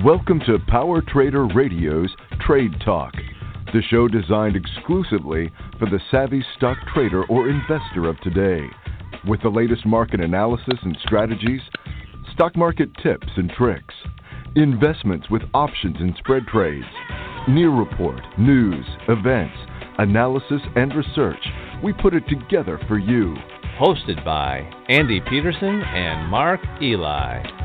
Welcome to Power Trader Radio's Trade Talk, the show designed exclusively for the savvy stock trader or investor of today. With the latest market analysis and strategies, stock market tips and tricks, investments with options and spread trades, near report, news, events, analysis, and research, we put it together for you. Hosted by Andy Peterson and Mark Ely.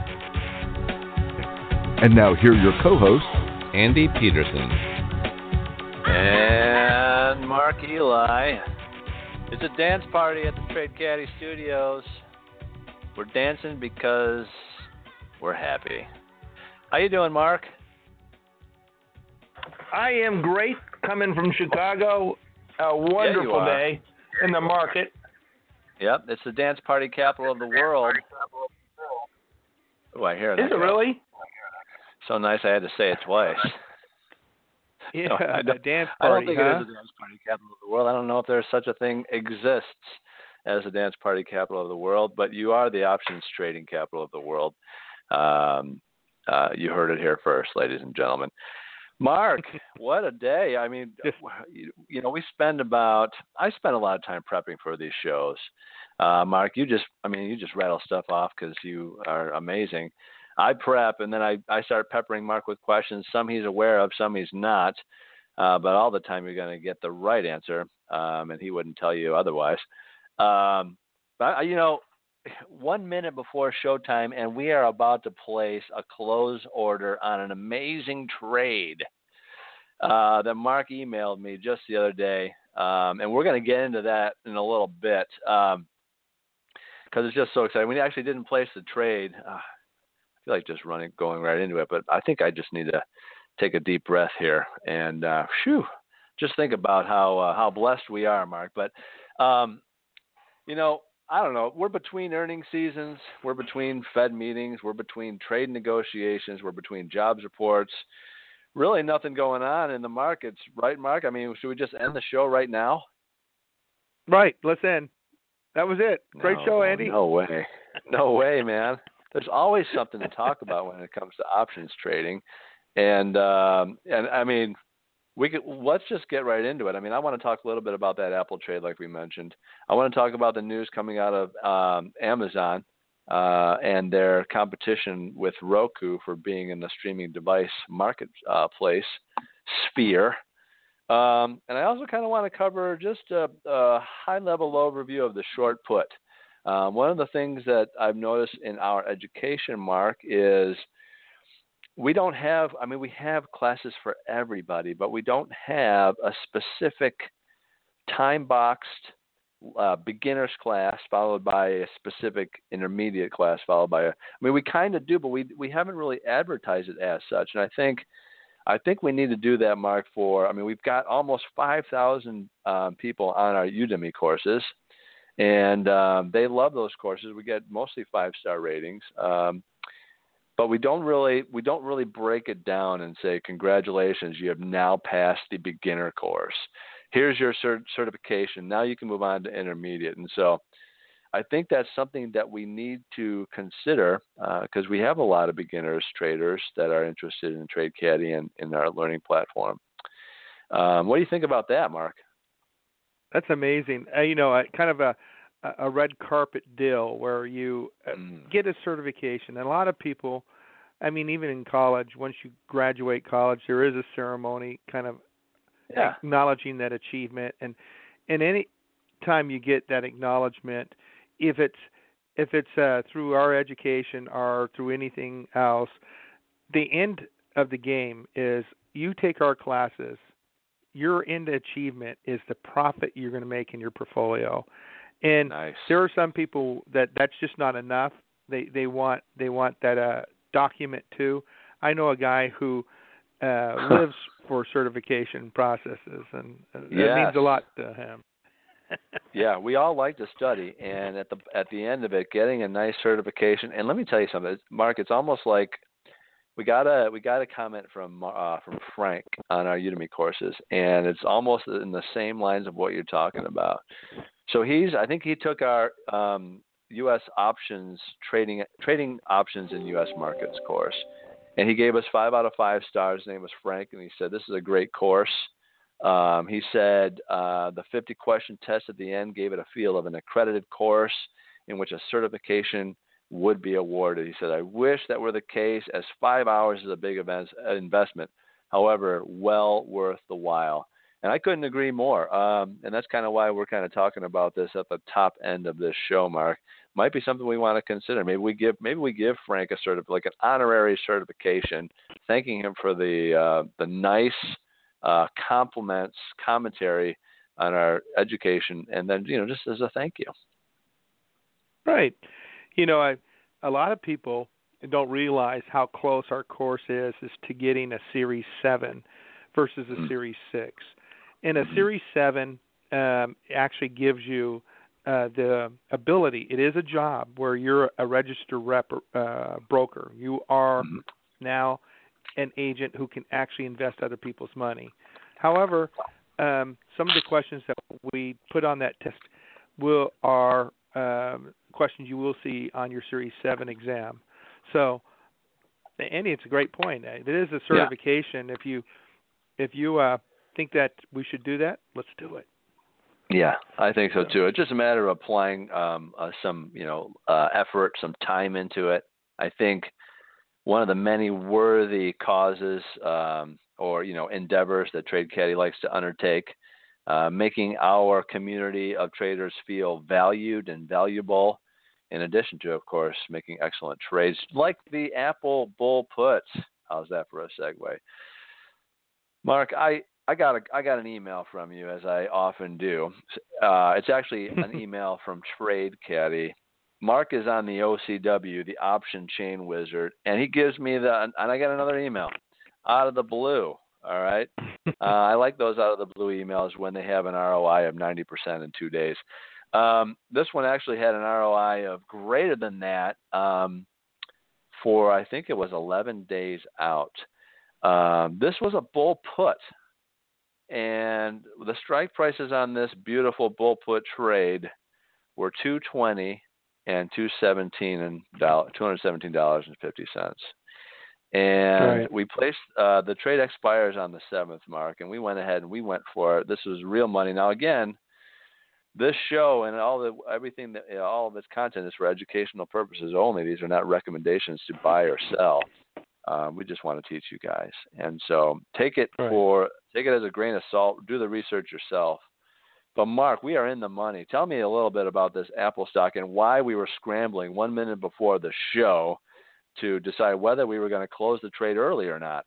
And now, here are your co hosts, Andy Peterson. And Mark Ely. It's a dance party at the TradeCaddie Studios. We're dancing because we're happy. How you doing, Mark? I am great coming from Chicago. A wonderful day in the market. Yep, it's the dance party capital of the world. Oh, I hear that. Is it really? So nice I had to say it twice. Yeah, No, I the don't- dance I don't think huh? it is the dance party capital of the world. I don't know if there's such a thing exists as the dance party capital of the world, but you are the options trading capital of the world. Um, uh, you heard it here first, ladies and gentlemen. Mark, what a day! I mean, you, you know, we spend about I spend a lot of time prepping for these shows. Uh, Mark, you just I mean, you just rattle stuff off because you are amazing. I prep and then I, I start peppering Mark with questions. Some he's aware of, some he's not. Uh, but all the time you're going to get the right answer, um, and he wouldn't tell you otherwise. Um, but you know, one minute before showtime, and we are about to place a close order on an amazing trade uh, that Mark emailed me just the other day, um, and we're going to get into that in a little bit because it's just so exciting. We actually didn't place the trade. Uh, feel like just running, going right into it, but I think I just need to take a deep breath here and, uh, phew, just think about how uh, how blessed we are, Mark. But, um, you know, I don't know. We're between earning seasons. We're between Fed meetings. We're between trade negotiations. We're between jobs reports. Really, nothing going on in the markets, right, Mark? I mean, should we just end the show right now? Right. Let's end. That was it. Great No, show, Andy. No way. No way, man. There's always something to talk about when it comes to options trading, and um, and I mean, we could let's just get right into it. I mean, I want to talk a little bit about that Apple trade, like we mentioned. I want to talk about the news coming out of um, Amazon uh, and their competition with Roku for being in the streaming device marketplace sphere. Um, and I also kind of want to cover just a, a high level overview of the short put. Um, one of the things that I've noticed in our education, Mark, is we don't have, I mean, we have classes for everybody, but we don't have a specific time boxed uh, beginner's class followed by a specific intermediate class followed by a, I mean, we kind of do, but we, we haven't really advertised it as such. And I think, I think we need to do that, Mark, for, I mean, we've got almost 5,000 um, people on our Udemy courses and um, they love those courses. We get mostly five star ratings, um, but we don't really we don't really break it down and say congratulations, you have now passed the beginner course. Here's your cert- certification. Now you can move on to intermediate. And so, I think that's something that we need to consider because uh, we have a lot of beginners traders that are interested in TradeCaddie and in our learning platform. Um, what do you think about that, Mark? That's amazing. Uh, you know, a, kind of a a red carpet deal where you uh, Mm. get a certification. And a lot of people, I mean, even in college, once you graduate college, there is a ceremony kind of Yeah. acknowledging that achievement. And and any time you get that acknowledgement, if it's if it's uh, through our education or through anything else, the end of the game is you take our classes. Your end achievement is the profit you're going to make in your portfolio. And Nice. there are some people that that's just not enough. They they want they want that uh document too. I know a guy who uh lives for certification processes and uh, that Yes. means a lot to him. yeah, we all like to study, and at the at the end of it, getting a nice certification. And let me tell you something, Mark. It's almost like we got a we got a comment from uh, from Frank on our Udemy courses, and it's almost in the same lines of what you're talking about. So he's I think he took our um, U.S. options trading trading options in U.S. markets course, and he gave us five out of five stars. His name was Frank, and he said this is a great course. Um, he said uh, the 50 question test at the end gave it a feel of an accredited course in which a certification would be awarded. He said, I wish that were the case, as five hours is a big event, uh, investment. However, well worth the while. And I couldn't agree more. Um, and that's kind of why we're kind of talking about this at the top end of this show, Mark. Might be something we want to consider. Maybe we give maybe we give Frank a sort of like an honorary certification, thanking him for the uh, the nice uh, compliments, commentary on our education, and then you know just as a thank you. Right. You know, I a lot of people don't realize how close our course is is to getting a Series Seven versus a mm-hmm. Series Six. And a mm-hmm. Series Seven um, actually gives you uh, the ability. It is a job where you're a registered rep uh, broker. You are mm-hmm. now an agent who can actually invest other people's money. However, um, some of the questions that we put on that test will are um, questions you will see on your Series Seven exam. So, Andy, it's a great point. It is a certification. Yeah. If you if you uh, think that we should do that, let's do it. Yeah, I think so too. It's just a matter of applying um, uh, some, you know, uh, effort, some time into it. I think one of the many worthy causes um, or you know endeavors that TradeCaddie likes to undertake, uh, making our community of traders feel valued and valuable. In addition to, of course, making excellent trades like the Apple Bull puts. How's that for a segue? Mark, I, I got a I got an email from you as I often do. Uh, it's actually an email from Trade Caddy, Mark is on the OCW, the option chain wizard, and he gives me the, and I got another email out of the blue. All right. uh, I like those out of the blue emails when they have an ROI of 90% in two days. Um, this one actually had an ROI of greater than that um, for, I think it was 11 days out. Um, this was a bull put. And the strike prices on this beautiful bull put trade were 220 and two seventeen and two hundred seventeen dollars and fifty cents. And right. we placed uh, the trade expires on the seventh mark, and we went ahead and we went for it. This was real money. Now again, this show and all the everything that all of its content is for educational purposes only. These are not recommendations to buy or sell. Um, we just want to teach you guys, and so take it right. for take it as a grain of salt. Do the research yourself. But Mark, we are in the money. Tell me a little bit about this Apple stock and why we were scrambling one minute before the show to decide whether we were going to close the trade early or not.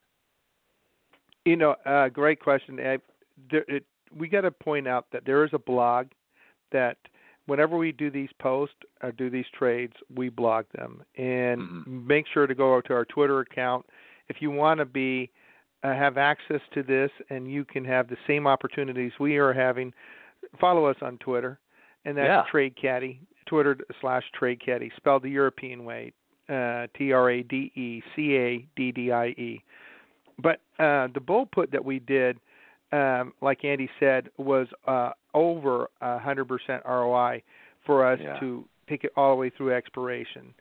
You know, uh, great question. I, there, it, we got to point out that there is a blog that whenever we do these posts or do these trades, we blog them and mm-hmm. make sure to go to our Twitter account if you want to be uh, have access to this and you can have the same opportunities we are having follow us on Twitter, and that's yeah. TradeCaddie, Twitter slash TradeCaddie, spelled the European way, uh, T R A D E C A D D I E. But uh, the bull put that we did, um, like Andy said, was uh, over a hundred percent ROI for us yeah. to take it all the way through expiration.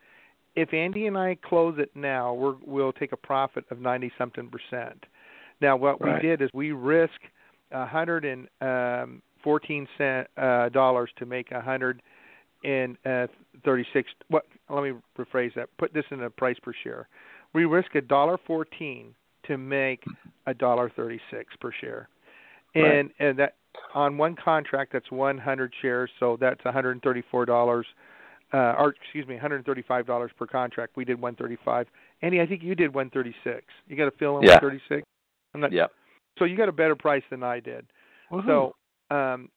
If Andy and I close it now, we're, we'll take a profit of ninety something percent. Now, what right. we did is we risk a hundred and um, fourteen cent uh, dollars to make a hundred and uh, thirty six. What? Let me rephrase that. Put this in a price per share. We risk a dollar fourteen to make a dollar thirty six per share, and right. and that on one contract that's one hundred shares, so that's one hundred and thirty four dollars. Uh, or excuse me, one hundred thirty five dollars per contract. We did one thirty five. Andy, I think you did one thirty six. You got a fill in yeah. one thirty six. I'm not. Yeah. So you got a better price than I did. Woo-hoo. So um,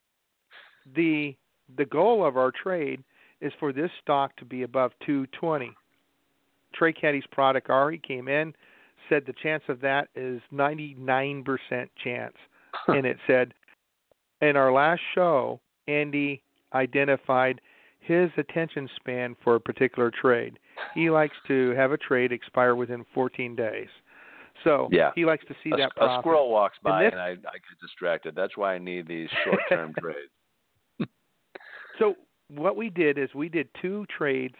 the the goal of our trade is for this stock to be above 220. TradeCaddie's product already came in, said the chance of that is 99% chance, and it said in our last show, Andy identified his attention span for a particular trade. He likes to have a trade expire within 14 days. So yeah. he likes to see a, that profit. A squirrel walks by and, and I, I get distracted. That's why I need these short-term trades. so what we did is we did two trades.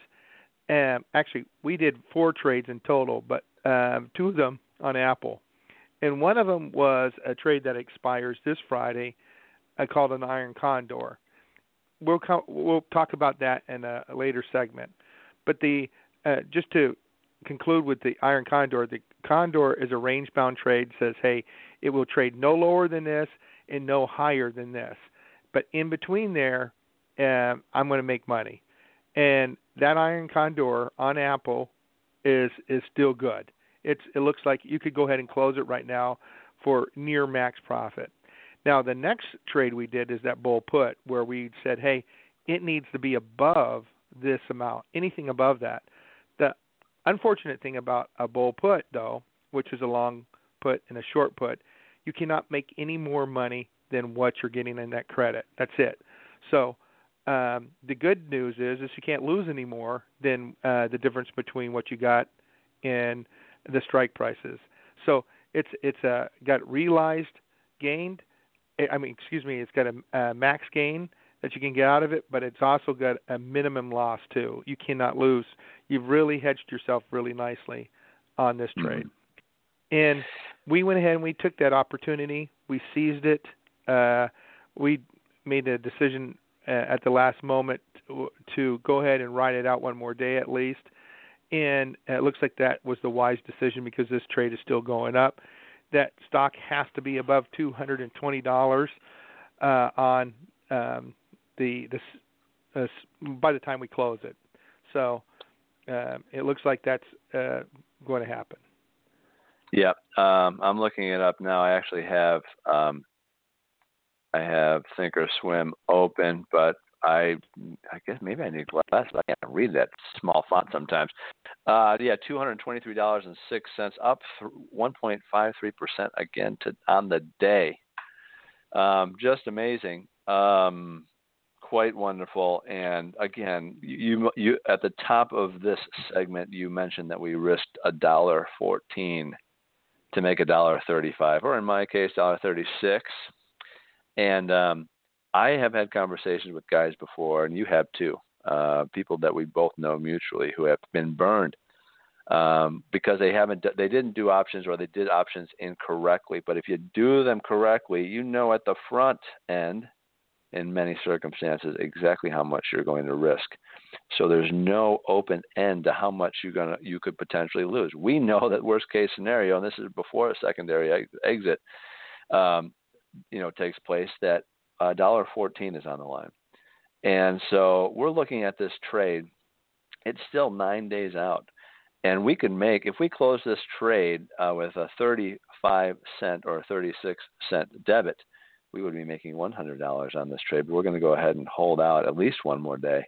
Um, actually, we did four trades in total, but um, two of them on Apple, and one of them was a trade that expires this Friday, uh, called an Iron Condor. We'll we'll talk about that in a, a later segment, but the uh, just to conclude with the Iron Condor, the Condor is a range bound trade. Says, hey, it will trade no lower than this and no higher than this, but in between there, uh, I'm going to make money. And that Iron Condor on Apple is is still good. It's it looks like you could go ahead and close it right now for near max profit. Now the next trade we did is that bull put where we said, hey, it needs to be above this amount. Anything above that. The unfortunate thing about a bull put though, which is a long put and a short put, you cannot make any more money than what you're getting in that credit. That's it. So um, the good news is is you can't lose any more than uh, the difference between what you got and the strike prices. So it's it's uh, got realized gained. Eh, I mean, excuse me, it's got a, a max gain that you can get out of it, but it's also got a minimum loss too. You cannot lose. You've really hedged yourself really nicely on this Mm-hmm. trade. Mm-hmm. And we went ahead and we took that opportunity. We seized it. Uh, we made a decision uh, at the last moment to, to go ahead and ride it out one more day at least. And it looks like that was the wise decision because this trade is still going up. That stock has to be above two hundred and twenty dollars uh, on um, the uh, by the time we close it. So um, it looks like that's uh, going to happen. Yeah, um, I'm looking it up now. I actually have um, I have Thinkorswim open, but I I guess maybe I need glasses. I can't read that small font sometimes. Uh, yeah, two hundred twenty-three dollars and six cents, up one point five three percent again to on the day. Um, just amazing, um, quite wonderful. And again, you you at the top of this segment, you mentioned that we risked a dollar fourteen to make a dollar thirty-five, or in my case, dollar thirty-six. And um, I have had conversations with guys before, and you have too, uh, people that we both know mutually who have been burned um, because they haven't, they didn't do options or they did options incorrectly. But if you do them correctly, you know at the front end, in many circumstances, exactly how much you're going to risk. So there's no open end to how much you're gonna you could potentially lose. We know that worst case scenario, and this is before a secondary exit, um, you know, takes place that a dollar fourteen is on the line, and so we're looking at this trade. It's still nine days out, and we can make if we close this trade uh, with a thirty-five cent or thirty-six cent debit, we would be making one hundred dollars on this trade. But we're going to go ahead and hold out at least one more day.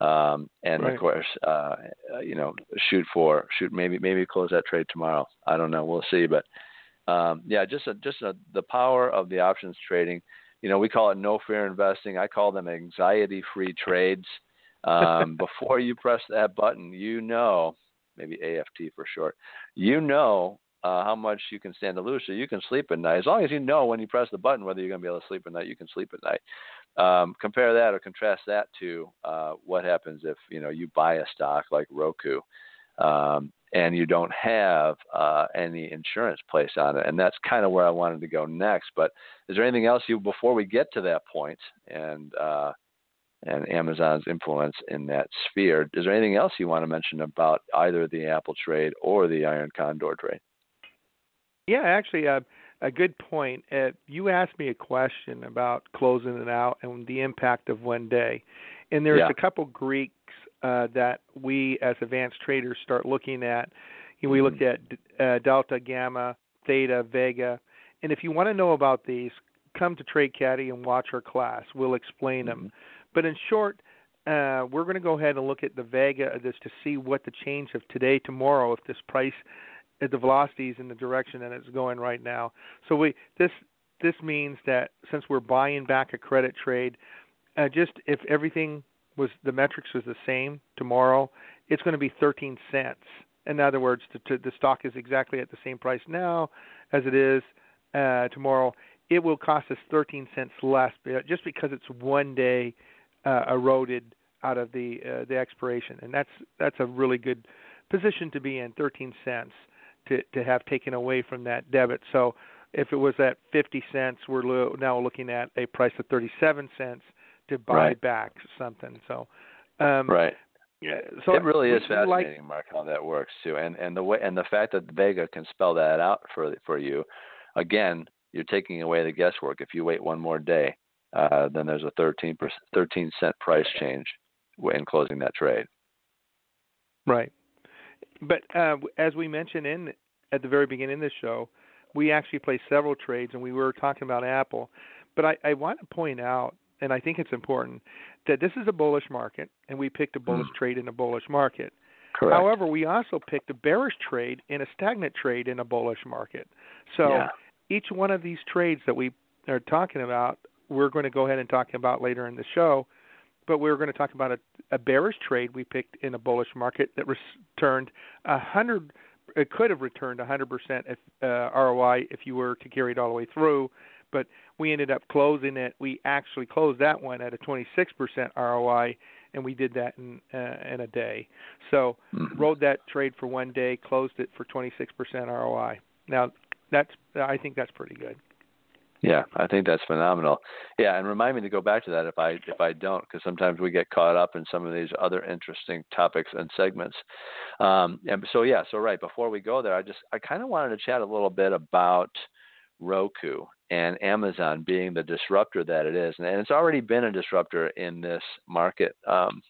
Um, and right. of course, uh, you know, shoot for shoot maybe maybe close that trade tomorrow. I don't know. We'll see. But um, yeah, just a, just a, the power of the options trading. You know, we call it no fear investing. I call them anxiety free trades. Um, before you press that button, you know, maybe AFT for short, you know uh, how much you can stand to lose, so you can sleep at night. As long as you know when you press the button whether you're going to be able to sleep at night, you can sleep at night. Um, compare that or contrast that to uh, what happens if you know you buy a stock like Roku. Um, and you don't have uh, any insurance placed on it. And that's kind of where I wanted to go next. But is there anything else you before we get to that point and uh, and Amazon's influence in that sphere? Is there anything else you want to mention about either the Apple trade or the Iron Condor trade? Yeah, actually, uh, a good point. Uh, you asked me a question about closing it out and the impact of one day, and there's Yeah. a couple Greeks uh, that we as advanced traders start looking at. You know, we looked at uh, delta, gamma, theta, vega, and if you want to know about these, come to TradeCaddie and watch our class. We'll explain them. But in short, uh, we're going to go ahead and look at the vega of this to see what the change of today, tomorrow, if this price, if the velocity is in the direction that it's going right now. So we this this means that since we're buying back a credit trade, uh, just if everything was the metrics was the same tomorrow, it's going to be 13 cents. In other words, to, to, the stock is exactly at the same price now as it is uh, tomorrow. It will cost us 13 cents less just because it's one day uh, eroded out of the uh, the expiration, and that's that's a really good position to be in. 13 cents to to have taken away from that debit. So if it was at 50 cents, we're now looking at a price of 37 cents to buy Right. back something. So um Right. yeah, so it really is we like- fascinating, Mark, how that works too, and and the way and the fact that Vega can spell that out for for you. Again, you're taking away the guesswork. If you wait one more day, uh, then there's a 13 percent 13 cent price change in closing that trade. Right. But uh, as we mentioned in at the very beginning of the show, we actually placed several trades, and we were talking about Apple. But I, I want to point out, and I think it's important, that this is a bullish market, and we picked a bullish Mm. trade in a bullish market. Correct. However, we also picked a bearish trade in a stagnant trade in a bullish market. So yeah. each one of these trades that we are talking about, we're going to go ahead and talk about later in the show. But we're going to talk about a, a bearish trade we picked in a bullish market that returned a hundred. It could have returned hundred percent uh, ROI if you were to carry it all the way through, but we ended up closing it. We actually closed that one at a 26% ROI, and we did that in uh, in a day. So Mhm. rode that trade for one day, closed it for 26% ROI. Now, that's I think that's pretty good. Yeah, I think that's phenomenal. Yeah, and remind me to go back to that if I if I don't, because sometimes we get caught up in some of these other interesting topics and segments. Um, and so yeah, so right before we go there, I just I kind of wanted to chat a little bit about Roku and Amazon being the disruptor that it is, and, it's already been a disruptor in this market. Um,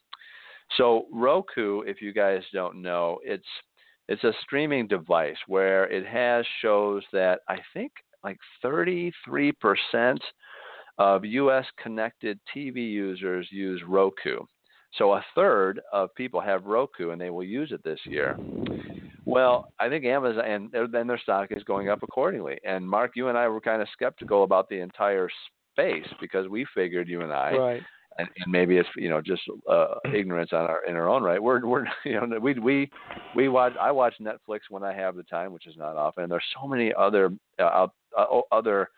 so Roku, if you guys don't know, it's it's a streaming device where it has shows that I think like 33% of US connected TV users use Roku. So a third of people have Roku and they will use it this year. Well, I think Amazon and then their stock is going up accordingly. And Mark, you and I were kind of skeptical about the entire space because we figured you and I right. and, and maybe it's you know just uh, ignorance on our in our own right. We're we're you know we we we watch I watch Netflix when I have the time, which is not often. And there's so many other uh, out- uh, other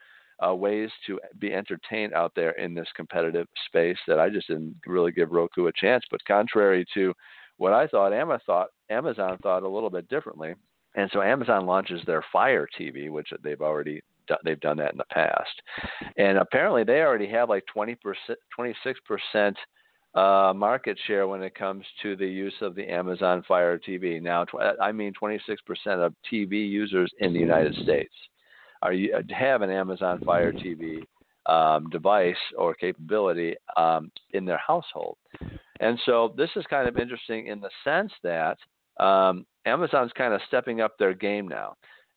uh, ways to be entertained out there in this competitive space that I just didn't really give Roku a chance. But contrary to what I thought, Amazon thought Amazon thought a little bit differently. And so Amazon launches their Fire TV, which they've already done, they've done that in the past, and apparently they already have like 20 percent, 26 percent uh, market share when it comes to the use of the Amazon Fire TV. Now, tw- I mean 26 percent of TV users in the United States are have an Amazon Fire TV um, device or capability um, in their household. And so this is kind of interesting in the sense that um, Amazon's kind of stepping up their game now.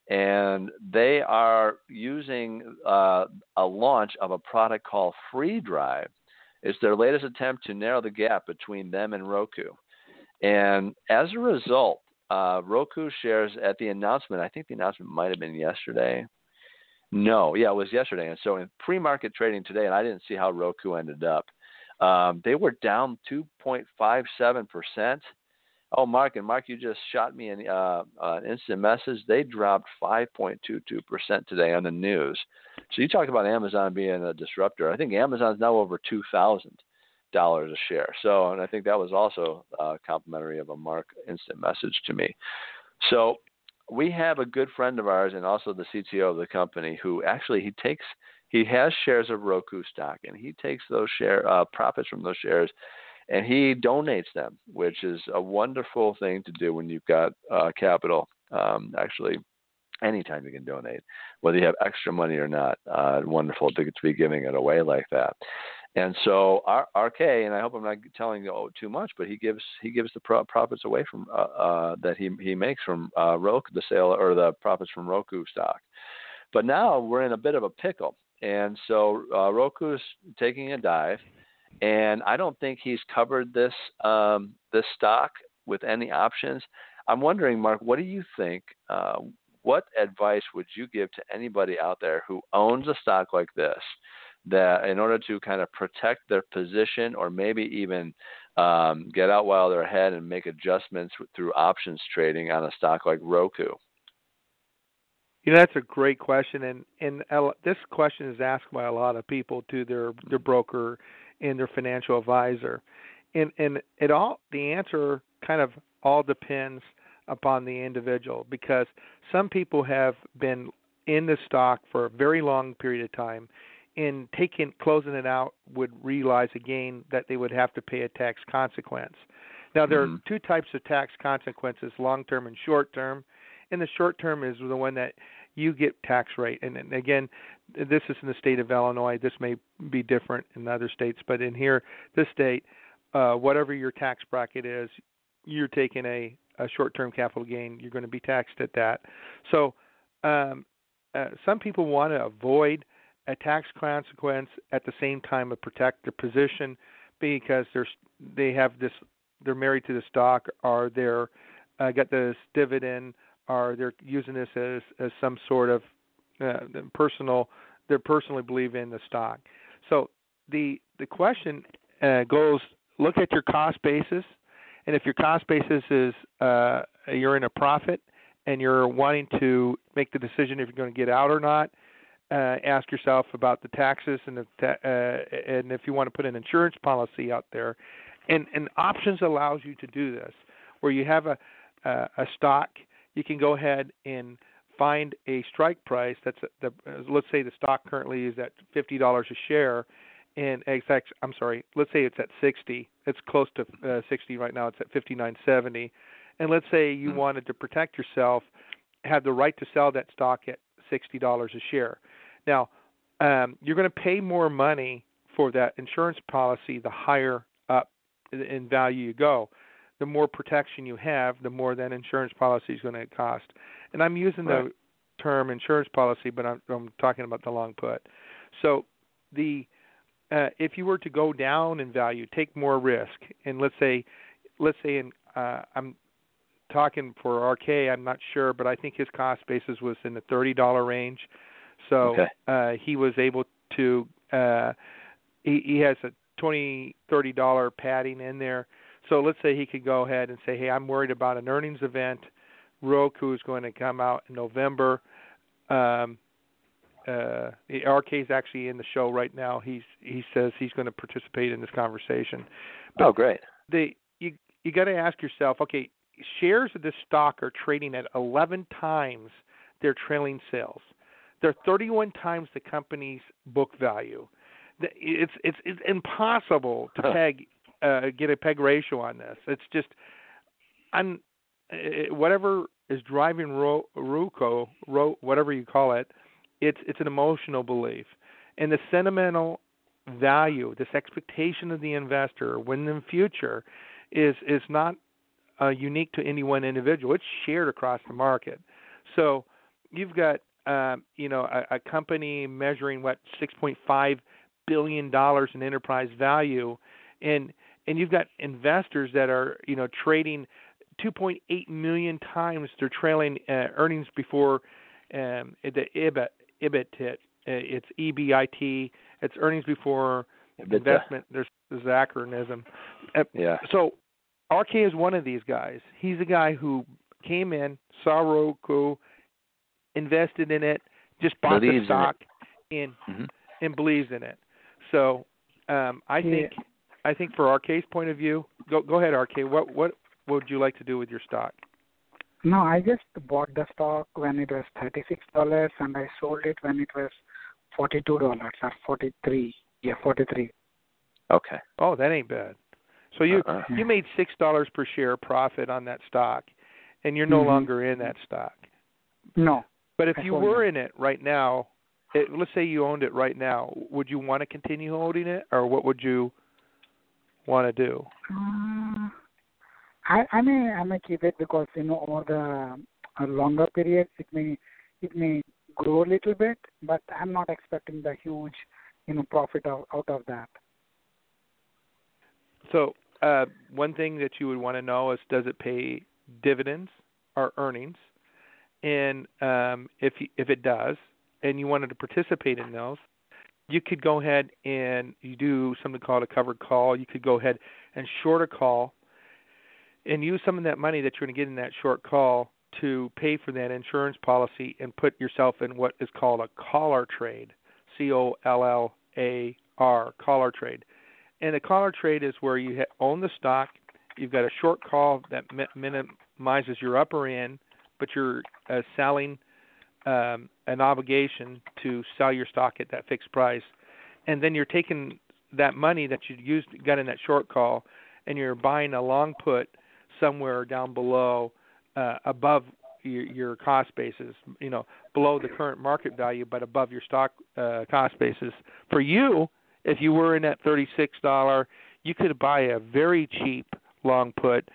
And they are using uh, a launch of a product called Free Drive. It's their latest attempt to narrow the gap between them and Roku. And as a result, uh, Roku shares at the announcement, I think the announcement might have been yesterday. No, yeah, it was yesterday. And so in pre market trading today, and I didn't see how Roku ended up, um, they were down 2.57%. Oh, Mark, and Mark, you just shot me an, uh, an instant message. They dropped 5.22% today on the news. So you talk about Amazon being a disruptor. I think Amazon's now over $2,000 a share. So, and I think that was also uh, complimentary of a Mark instant message to me. So we have a good friend of ours and also the CTO of the company who actually he takes he has shares of Roku stock and he takes those share uh, profits from those shares and he donates them, which is a wonderful thing to do when you've got uh, capital. Um, actually, anytime you can donate, whether you have extra money or not, uh, wonderful to, to be giving it away like that. And so RK, and I hope I'm not telling you too much, but he gives he gives the pro- profits away from uh, uh, that he he makes from uh, Roku, the sale or the profits from Roku stock. But now we're in a bit of a pickle, and so uh, Roku's taking a dive, and I don't think he's covered this um, this stock with any options. I'm wondering, Mark, what do you think? Uh, what advice would you give to anybody out there who owns a stock like this? that in order to kind of protect their position or maybe even um, get out while they're ahead and make adjustments through options trading on a stock like Roku? You know, that's a great question, and and this question is asked by a lot of people to their their broker and their financial advisor, and and it all the answer kind of all depends upon the individual because some people have been in the stock for a very long period of time and taking closing it out would realize again that they would have to pay a tax consequence. Now there Mhm. are two types of tax consequences, long term and short term. And the short term is the one that you get tax rate. And, and again, this is in the state of Illinois. This may be different in other states, but in here, this state, uh, whatever your tax bracket is, you're taking a, a short term capital gain. You're going to be taxed at that. So um, uh, some people want to avoid a tax consequence at the same time to protect their position because they're they have this they're married to the stock or they're uh, got this dividend or they're using this as as some sort of uh, personal they personally believe in the stock. So the the question uh, goes look at your cost basis and if your cost basis is uh, you're in a profit and you're wanting to make the decision if you're going to get out or not, uh, ask yourself about the taxes and if ta- uh, and if you want to put an insurance policy out there, and and options allows you to do this, where you have a uh, a stock, you can go ahead and find a strike price that's the uh, let's say the stock currently is at fifty dollars a share, and exact I'm sorry, let's say it's at sixty, it's close to uh, sixty right now, it's at fifty nine seventy, and let's say you Mhm. wanted to protect yourself, have the right to sell that stock at sixty dollars a share. Now, um, you're going to pay more money for that insurance policy the higher up in value you go. The more protection you have, the more that insurance policy is going to cost. And I'm using Right. the term insurance policy, but I'm, I'm talking about the long put. So the uh, if you were to go down in value, take more risk, and let's say, let's say, in uh, I'm talking for RK, I'm not sure, but I think his cost basis was in the thirty dollar range. So Okay. uh, he was able to. Uh, he, he has a twenty, thirty dollar padding in there. So let's say he could go ahead and say, "Hey, I'm worried about an earnings event. Roku is going to come out in November." Um, uh, RK is actually in the show right now. He's he says he's going to participate in this conversation. Oh, great. The you you got to ask yourself, okay, shares of this stock are trading at 11 times their trailing sales. They're 31 times the company's book value. It's it's it's impossible to peg uh, get a peg ratio on this. It's just I'm uh, whatever is driving Ro, Ruco, Ro, whatever you call it. It's it's an emotional belief, and the sentimental value, this expectation of the investor when in the future, is is not uh, unique to any one individual. It's shared across the market. So you've got um, you know a, a company measuring what 6.5 billion dollars in enterprise value, and and you've got investors that are you know trading 2.8 million times their trailing uh, earnings before um, the EBIT EBIT hit. Uh, It's EBIT. It's earnings before But, uh, investment. There's there's the acronym. Uh, yeah. so RK is one of these guys. He's a guy who came in, saw Roku, invested in it, just bought Believes the it. stock, and Mhm. and believes in it. So um, I Yeah. think I think for RK's point of view, go go ahead, RK. What what would you like to do with your stock? No, I just bought the stock when it was thirty six dollars and I sold it when it was forty two dollars or forty three. Yeah, forty three. Okay. Oh, that ain't bad. So you Uh-uh. you made six dollars per share profit on that stock, and you're no Mhm. longer in that stock. No. But if I you were it. in it right now, it, let's say you owned it right now, would you want to continue holding it, or what would you want to do? Uh, I I may I may keep it because you know over the a longer period it may it may grow a little bit, but I'm not expecting the huge you know profit out, out of that. So, uh, one thing that you would want to know is does it pay dividends or earnings? And um, if you, if it does, and you wanted to participate in those, you could go ahead and you do something called a covered call. You could go ahead and short a call, and use some of that money that you're going to get in that short call to pay for that insurance policy and put yourself in what is called a collar trade. C O L L A R collar trade. And a collar trade is where you own the stock you've got a short call that minimizes your upper end, but you're uh, selling um, an obligation to sell your stock at that fixed price, and then you're taking that money that you used got in that short call, and you're buying a long put somewhere down below, uh, above your, your cost basis, you know, below the current market value, but above your stock uh, cost basis. For you, if you were in that thirty-six dollar, you could buy a very cheap long put,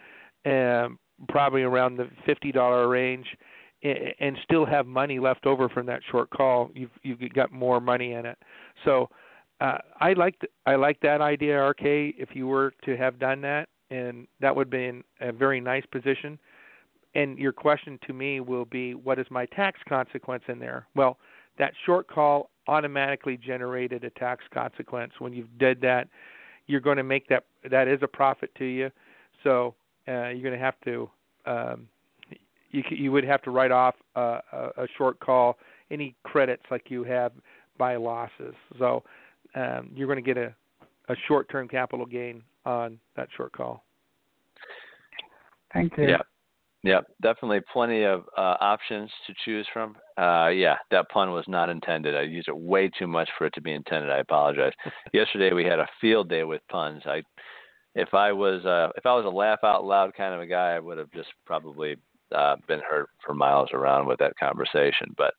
um, probably around the fifty dollar range, and still have money left over from that short call. You've you've got more money in it. So uh, I like I like that idea, RK. If you were to have done that, and that would be in a very nice position. And your question to me will be, what is my tax consequence in there? Well, that short call automatically generated a tax consequence. When you did that, you're going to make that that is a profit to you. So uh, you're going to have to um, you you would have to write off a, a short call any credits like you have by losses. So um, you're going to get a a short-term capital gain on that short call. Thank you. Yeah. Yeah, definitely plenty of uh, options to choose from. Uh, yeah, that pun was not intended. I used it way too much for it to be intended. I apologize. Yesterday we had a field day with puns. I, if I was uh, if I was a laugh out loud kind of a guy, I would have just probably uh, been heard for miles around with that conversation. But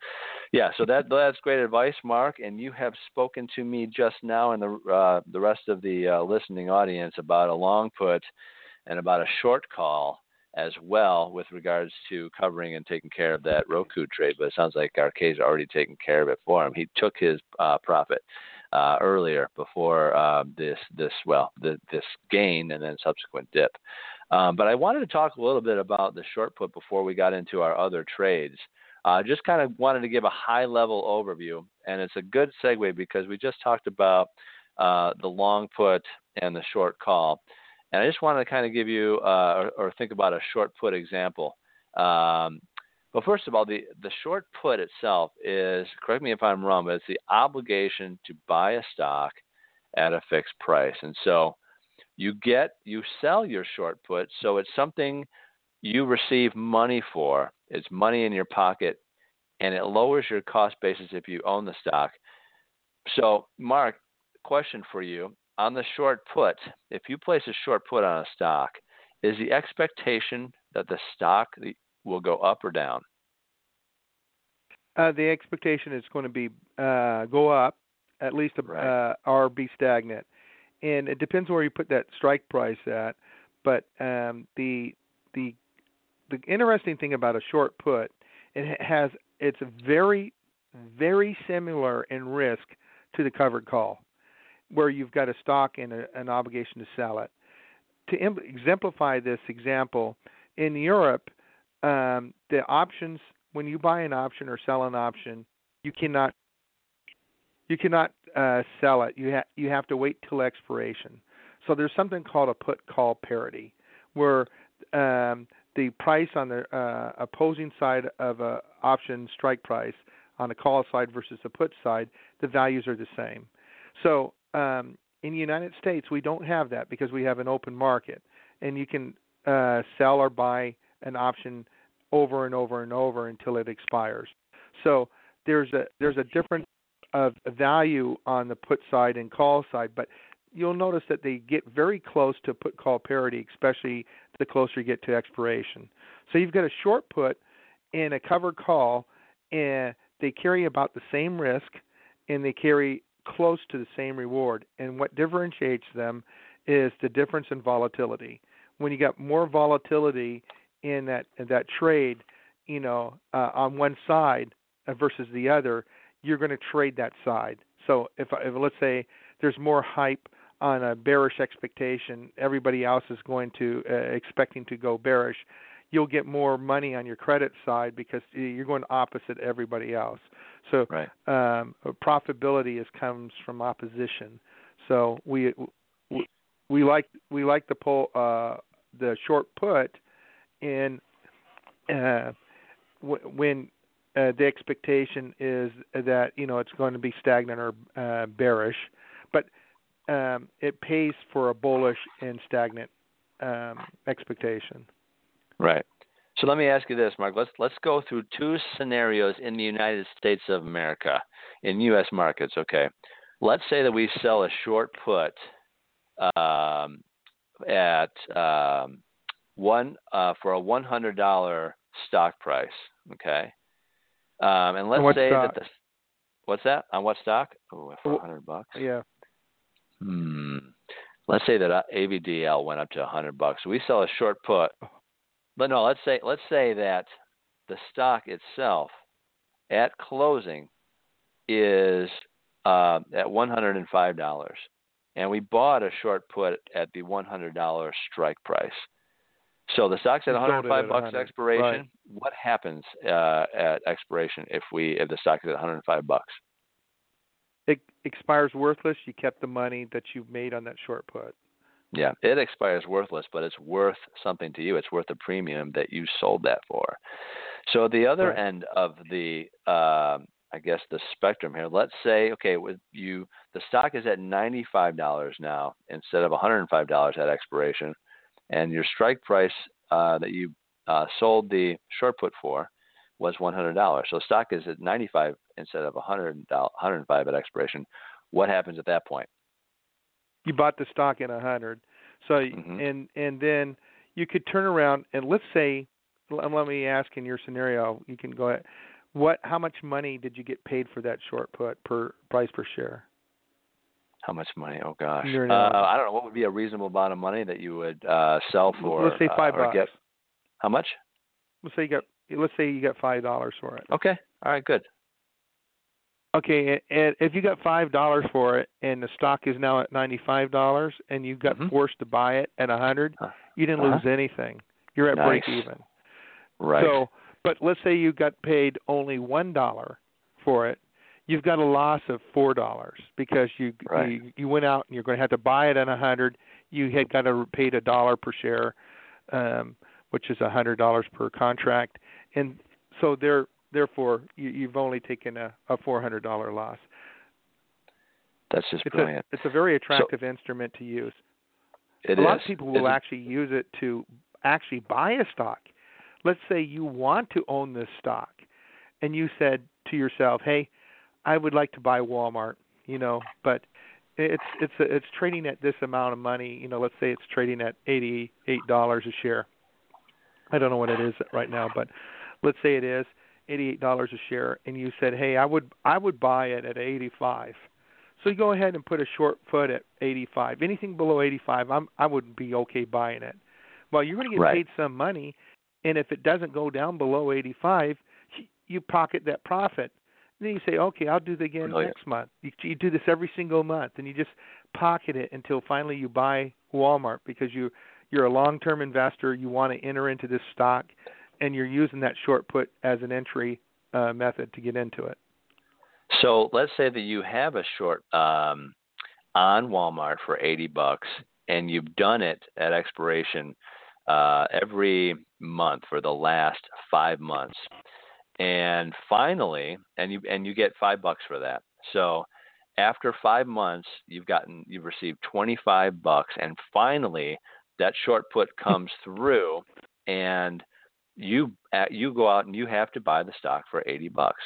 yeah, so that that's great advice, Mark. And you have spoken to me just now and the uh, the rest of the uh, listening audience about a long put and about a short call as well with regards to covering and taking care of that Roku trade. But it sounds like RK's already taken care of it for him. He took his uh, profit uh, earlier before uh, this this well the, this gain and then subsequent dip. Um, but I wanted to talk a little bit about the short put before we got into our other trades. Uh, just kind of wanted to give a high level overview, and it's a good segue because we just talked about uh, the long put and the short call. And I just wanted to kind of give you uh, or, or, think about a short put example. Um, but first of all, the, the short put itself is, correct me if I'm wrong, but it's the obligation to buy a stock at a fixed price. And so you get, you sell your short put, so it's something you receive money for. It's money in your pocket, and it lowers your cost basis if you own the stock. So, Mark, question for you on the short put, if you place a short put on a stock, is the expectation that the stock will go up or down? Uh, the expectation is going to be uh, go up, at least, right. uh, or be stagnant, and it depends where you put that strike price at. But um, the the the interesting thing about a short put, it has it's very very similar in risk to the covered call where you've got a stock and a, an obligation to sell it. To em- exemplify this example, in Europe, um, the options when you buy an option or sell an option, you cannot you cannot uh, sell it. You ha- you have to wait till expiration. So there's something called a put call parity, where um, the price on the uh, opposing side of a option strike price on the call side versus the put side, the values are the same. So um, in the United States, we don't have that because we have an open market, and you can uh, sell or buy an option over and over and over until it expires. So there's a there's a difference of value on the put side and call side, but you'll notice that they get very close to put call parity, especially the closer you get to expiration. So you've got a short put and a covered call, and they carry about the same risk, and they carry close to the same reward. And what differentiates them is the difference in volatility. When you got more volatility in that in that trade, you know, uh, on one side versus the other, you're going to trade that side. So if, if let's say there's more hype on a bearish expectation, everybody else is going to uh, expecting to go bearish. You'll get more money on your credit side because you're going opposite everybody else. So right. um, profitability is comes from opposition. So we we, we like we like the pull uh, the short put in uh, w- when uh, the expectation is that you know it's going to be stagnant or uh, bearish, but um, it pays for a bullish and stagnant um, expectation. Right. So let me ask you this, Mark. Let's let's go through two scenarios in the United States of America, in U.S. markets. Okay. Let's say that we sell a short put um, at um, one uh, for a one hundred dollar stock price. Okay. Um, and let's say stock? that the what's that on what stock? Oh, for a hundred bucks. Yeah. Hmm. Let's say that uh, AVDL went up to a hundred bucks. We sell a short put, but no. Let's say let's say that the stock itself at closing is uh, at one hundred and five dollars, and we bought a short put at the one hundred dollar strike price. So the stock's at You one sold hundred it and five at bucks 100, expiration. right. What happens uh, at expiration if we if the stock is at one hundred and five bucks? It expires worthless. You kept the money that you made on that short put. Yeah, it expires worthless, but it's worth something to you. It's worth the premium that you sold that for. So the other Right. end of the, um I guess the spectrum here. Let's say, okay, with you, the stock is at ninety-five dollars now instead of one hundred and five dollars at expiration, and your strike price uh, that you uh, sold the short put for was one hundred dollars. So stock is at ninety-five instead of one hundred hundred and five at expiration. What happens at that point? You bought the stock at hundred. So Mhm. and and then you could turn around and let's say let let me ask in your scenario, you can go ahead. What how much money did you get paid for that short put per price per share? How much money? Oh gosh, uh, I don't know. What would be a reasonable amount of money that you would uh, sell for? let's say uh, five or bucks. Get, how much? Let's say you got let's say you got five dollars for it. Okay. All right. Good. Okay, and if you got five dollars for it, and the stock is now at ninety-five dollars, and you got Mhm. forced to buy it at a hundred, Uh, you didn't uh-huh. lose anything. You're at Nice. break even. Right. So, but let's say you got paid only one dollar for it, you've got a loss of four dollars because you, Right. you you went out and you're going to have to buy it at a hundred. You had got to paid a dollar per share, um, which is a hundred dollars per contract, and so there therefore you, you've only taken a, a four hundred dollar loss. That's just It's brilliant. a it's a very attractive instrument to use. It a lot is. of people will it- actually use it to actually buy a stock. Let's say you want to own this stock and you said to yourself, "Hey, I would like to buy Walmart," you know, but it's it's it's trading at this amount of money, you know, let's say it's trading at $88 a share. I don't know what it is right now, but let's say it is $88 a share and you said, "Hey, I would I would buy it at 85." So you go ahead and put a short put at 85. Anything below 85, I'm I would be okay buying it. Well, you're going to get Right. paid some money, and if it doesn't go down below 85, you pocket that profit. Then you say, okay, I'll do it again Brilliant. next month. You, you do this every single month, and you just pocket it until finally you buy Walmart because you you're a long-term investor. You want to enter into this stock, and you're using that short put as an entry uh, method to get into it. So let's say that you have a short um, on Walmart for eighty bucks, and you've done it at expiration uh, every month for the last five months, and finally, and you and you get five bucks for that. So after five months, you've gotten you've received twenty five bucks, and finally that short put comes through, and you uh, you go out and you have to buy the stock for eighty bucks.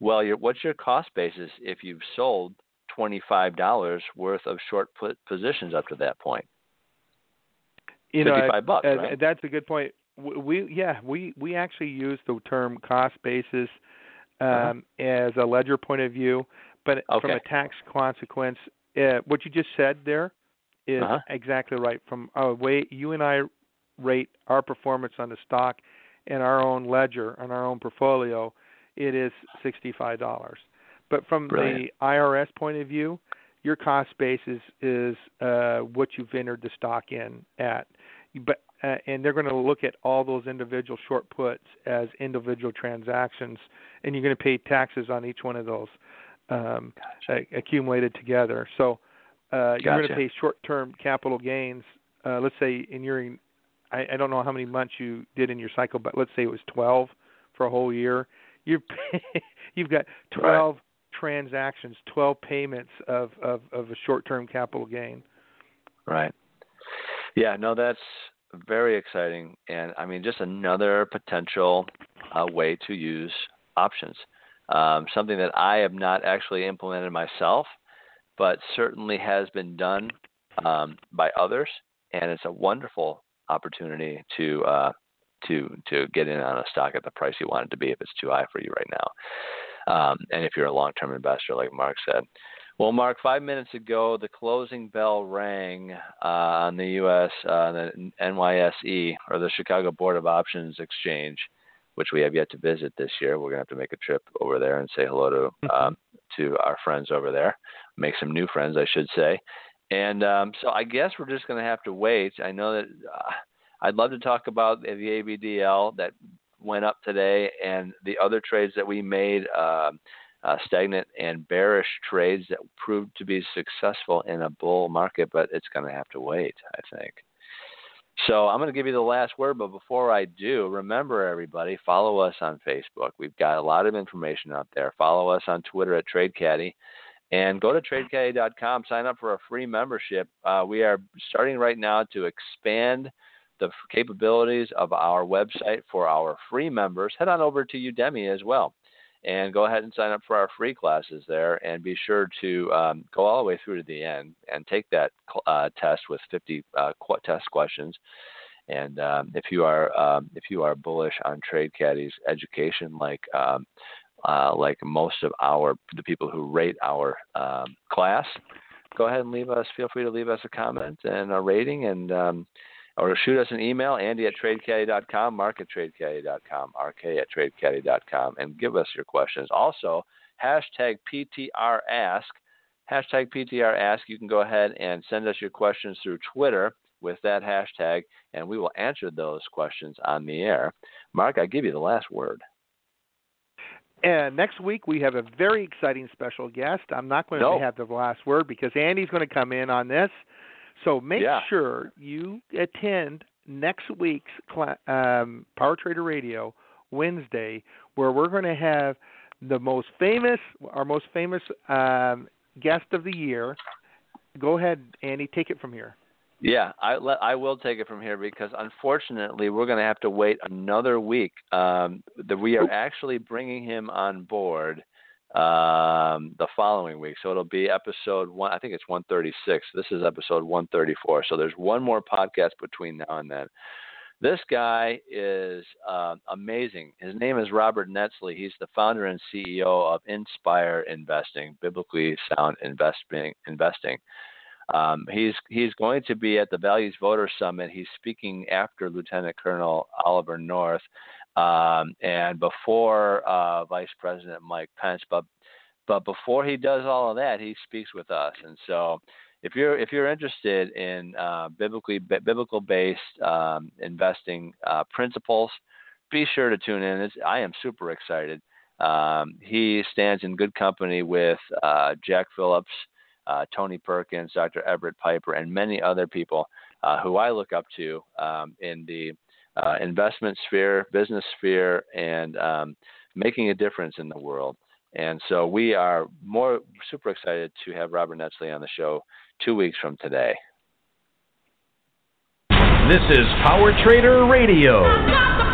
Well, your, what's your cost basis if you've sold twenty-five dollars worth of short put positions up to that point? You know, Fifty-five bucks, Uh, right? That's a good point. We yeah we we actually use the term cost basis um, as a ledger point of view, but from a tax consequence, uh, what you just said there is Uh-huh. exactly right. From a way you and I rate our performance on the stock and our own ledger on our own portfolio, it is sixty-five dollars. But from Brilliant. the IRS point of view, your cost basis is uh, what you've entered the stock in at. But uh, and they're going to look at all those individual short puts as individual transactions, and you're going to pay taxes on each one of those um, a- accumulated together. So uh, you're going to pay short-term capital gains. Uh, let's say in your, I, I don't know how many months you did in your cycle, but let's say it was 12 for a whole year. You you've got 12 transactions, 12 payments of, of, of a short-term capital gain. Right. Yeah. No, that's very exciting, and I mean, just another potential uh, way to use options. Um, something that I have not actually implemented myself, but certainly has been done um, by others, and it's a wonderful opportunity to uh, to to get in on a stock at the price you want it to be if it's too high for you right now, um, and if you're a long-term investor, like Mark said. Well, Mark, five minutes ago, the closing bell rang uh, on the U.S. Uh, the NYSE or the Chicago Board of Options Exchange, which we have yet to visit this year. We're gonna have to make a trip over there and say hello to mm-hmm. um, to our friends over there, make some new friends, I should say. And um, so I guess we're just going to have to wait. I know that uh, I'd love to talk about the AVDL that went up today and the other trades that we made. Uh, uh, stagnant and bearish trades that proved to be successful in a bull market, but it's going to have to wait, I think. So I'm going to give you the last word, but before I do, remember everybody, follow us on Facebook. We've got a lot of information out there. Follow us on Twitter at TradeCaddie. And go to tradecaddie.com, sign up for a free membership. Uh, we are starting right now to expand the capabilities of our website for our free members. Head on over to Udemy as well and go ahead and sign up for our free classes there and be sure to um, go all the way through to the end and take that uh, test with 50 uh, test questions. And um, if you are um, if you are bullish on TradeCaddie's education like um, uh, like most of our the people who rate our um, class go ahead and leave us feel free to leave us a comment and a rating and um, or shoot us an email, Andy at tradecaddie.com, Mark at tradecaddie.com, RK at tradecaddie.com, and give us your questions. Also, hashtag PTRask, hashtag PTRask. You can go ahead and send us your questions through Twitter with that hashtag, and we will answer those questions on the air. Mark, I give you the last word. And next week we have a very exciting special guest. I'm not going to have the last word because Andy's going to come in on this so make yeah. sure you attend next week's um, Power Trader Radio Wednesday, where we're going to have the most famous, our most famous um, guest of the year. Go ahead, Andy, take it from here. Yeah, I let, I will take it from here because unfortunately we're going to have to wait another week. Um, that we are actually bringing him on board um, the following week. So it'll be episode one. I think it's 136. This is episode 134. So there's one more podcast between now and then. This guy is uh, amazing. His name is Robert Netzly. He's the founder and CEO of Inspire Investing, biblically sound investing. Investing. Um, he's he's going to be at the Values Voter Summit. He's speaking after Lieutenant Colonel Oliver North, um, and before uh, Vice President Mike Pence. But but before he does all of that, he speaks with us. And so, if you're if you're interested in uh, biblically biblical based um, investing uh, principles, be sure to tune in. It's, I am super excited. Um, he stands in good company with uh, Jack Phillips, uh, Tony Perkins, Dr. Everett Piper, and many other people uh, who I look up to um, in the uh, investment sphere, business sphere, and um, making a difference in the world. And so we are more super excited to have Robert Netzly on the show two weeks from today. This is Power Trader Radio.